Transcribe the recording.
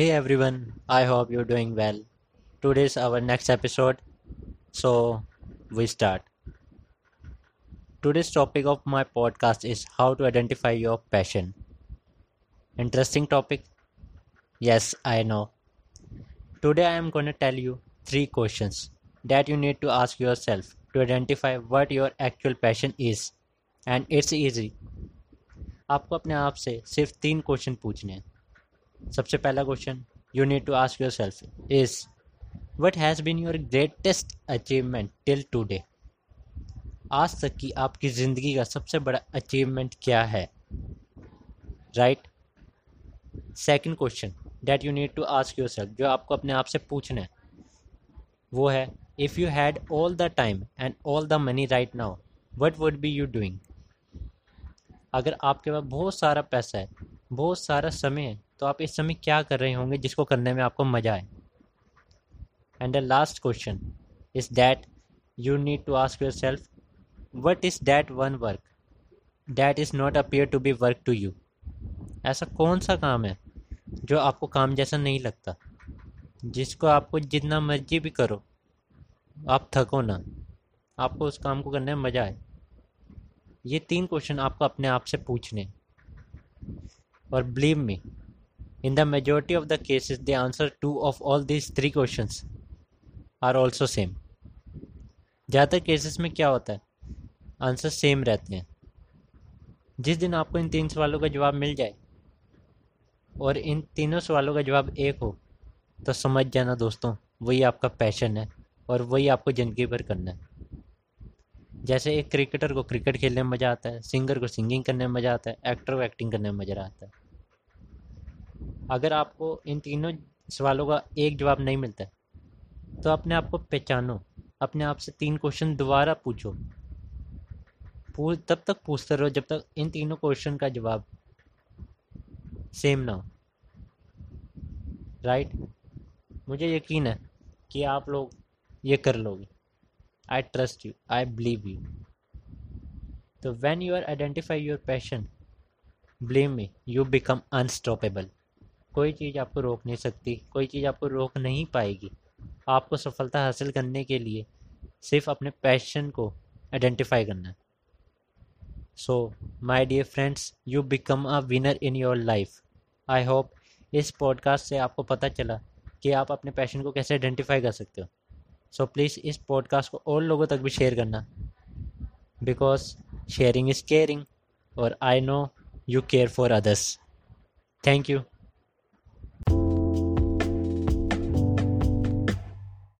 Hey everyone, I hope you're doing well. Today's our next episode, so we start. Today's topic of my podcast is how to identify your passion. Interesting topic? Yes, I know. Today I am going to tell you three questions that you need to ask yourself to identify what your actual passion is. And it's easy. आपको अपने आप से सिर्फ तीन question पूछने हैं सबसे पहला question you need to ask yourself is what has been your greatest achievement till today आज तक की आपकी ज़िंदगी का सबसे बड़ा अचीवमेंट क्या है? Right second question that you need to ask yourself जो आपको अपने आप से पूछना है, वो है if you had all the time and all the money right now what would be you doing अगर आपके पास बहुत सारा पैसा है, बहुत सारा समय है तो आप इस समय क्या कर रहे होंगे जिसको करने में आपको मज़ा आए? And the last question is that you need to ask yourself what is that one work that is not appear to be work to you ऐसा कौन सा काम है जो आपको काम जैसा नहीं लगता? जिसको आपको जितना मर्ज़ी भी करो, आप थको ना, आपको उस काम को करने में मज़ा आए। ये तीन क्वेश्चन आपको अपने आप से पूछने और believe me in the majority of the cases the answer to of all these three questions are also same ज़्यादातर केसेस में क्या होता है? आंसर सेम रहते हैं। जिस दिन आपको इन तीन सवालों का जवाब मिल जाए और इन तीनों सवालों का जवाब एक हो तो समझ जाना दोस्तों, वही आपका पैशन है और वही आपको ज़िंदगी भर करना है। जैसे एक क्रिकेटर को क्रिकेट खेलने में मज़ा आता है सिंगर को सिंगिंग करने में मज़ा आता है एक्टर को एक्टिंग करने में मज़ा आता है। अगर आपको इन तीनों सवालों का एक जवाब नहीं मिलता तो अपने आप को पहचानो अपने आप से तीन क्वेश्चन दोबारा पूछो। पूछ तब तक पूछते रहो जब तक इन तीनों क्वेश्चन का जवाब सेम ना हो। राइट मुझे यकीन है कि आप लोग ये कर लोगे। I trust you I believe you तो when you are identify your passion, believe me, you become unstoppable. कोई चीज़ आपको रोक नहीं सकती कोई चीज़ आपको रोक नहीं पाएगी। आपको सफलता हासिल करने के लिए सिर्फ़ अपने पैशन को आइडेंटिफाई करना है। So my dear friends you become a winner in your life I hope इस पॉडकास्ट से आपको पता चला कि आप अपने पैशन को कैसे आइडेंटिफाई कर सकते हो। सो so, प्लीज़ इस पॉडकास्ट को और लोगों तक भी शेयर करना। बिकॉज़ शेयरिंग इज़ केयरिंग और I know you care for others thank you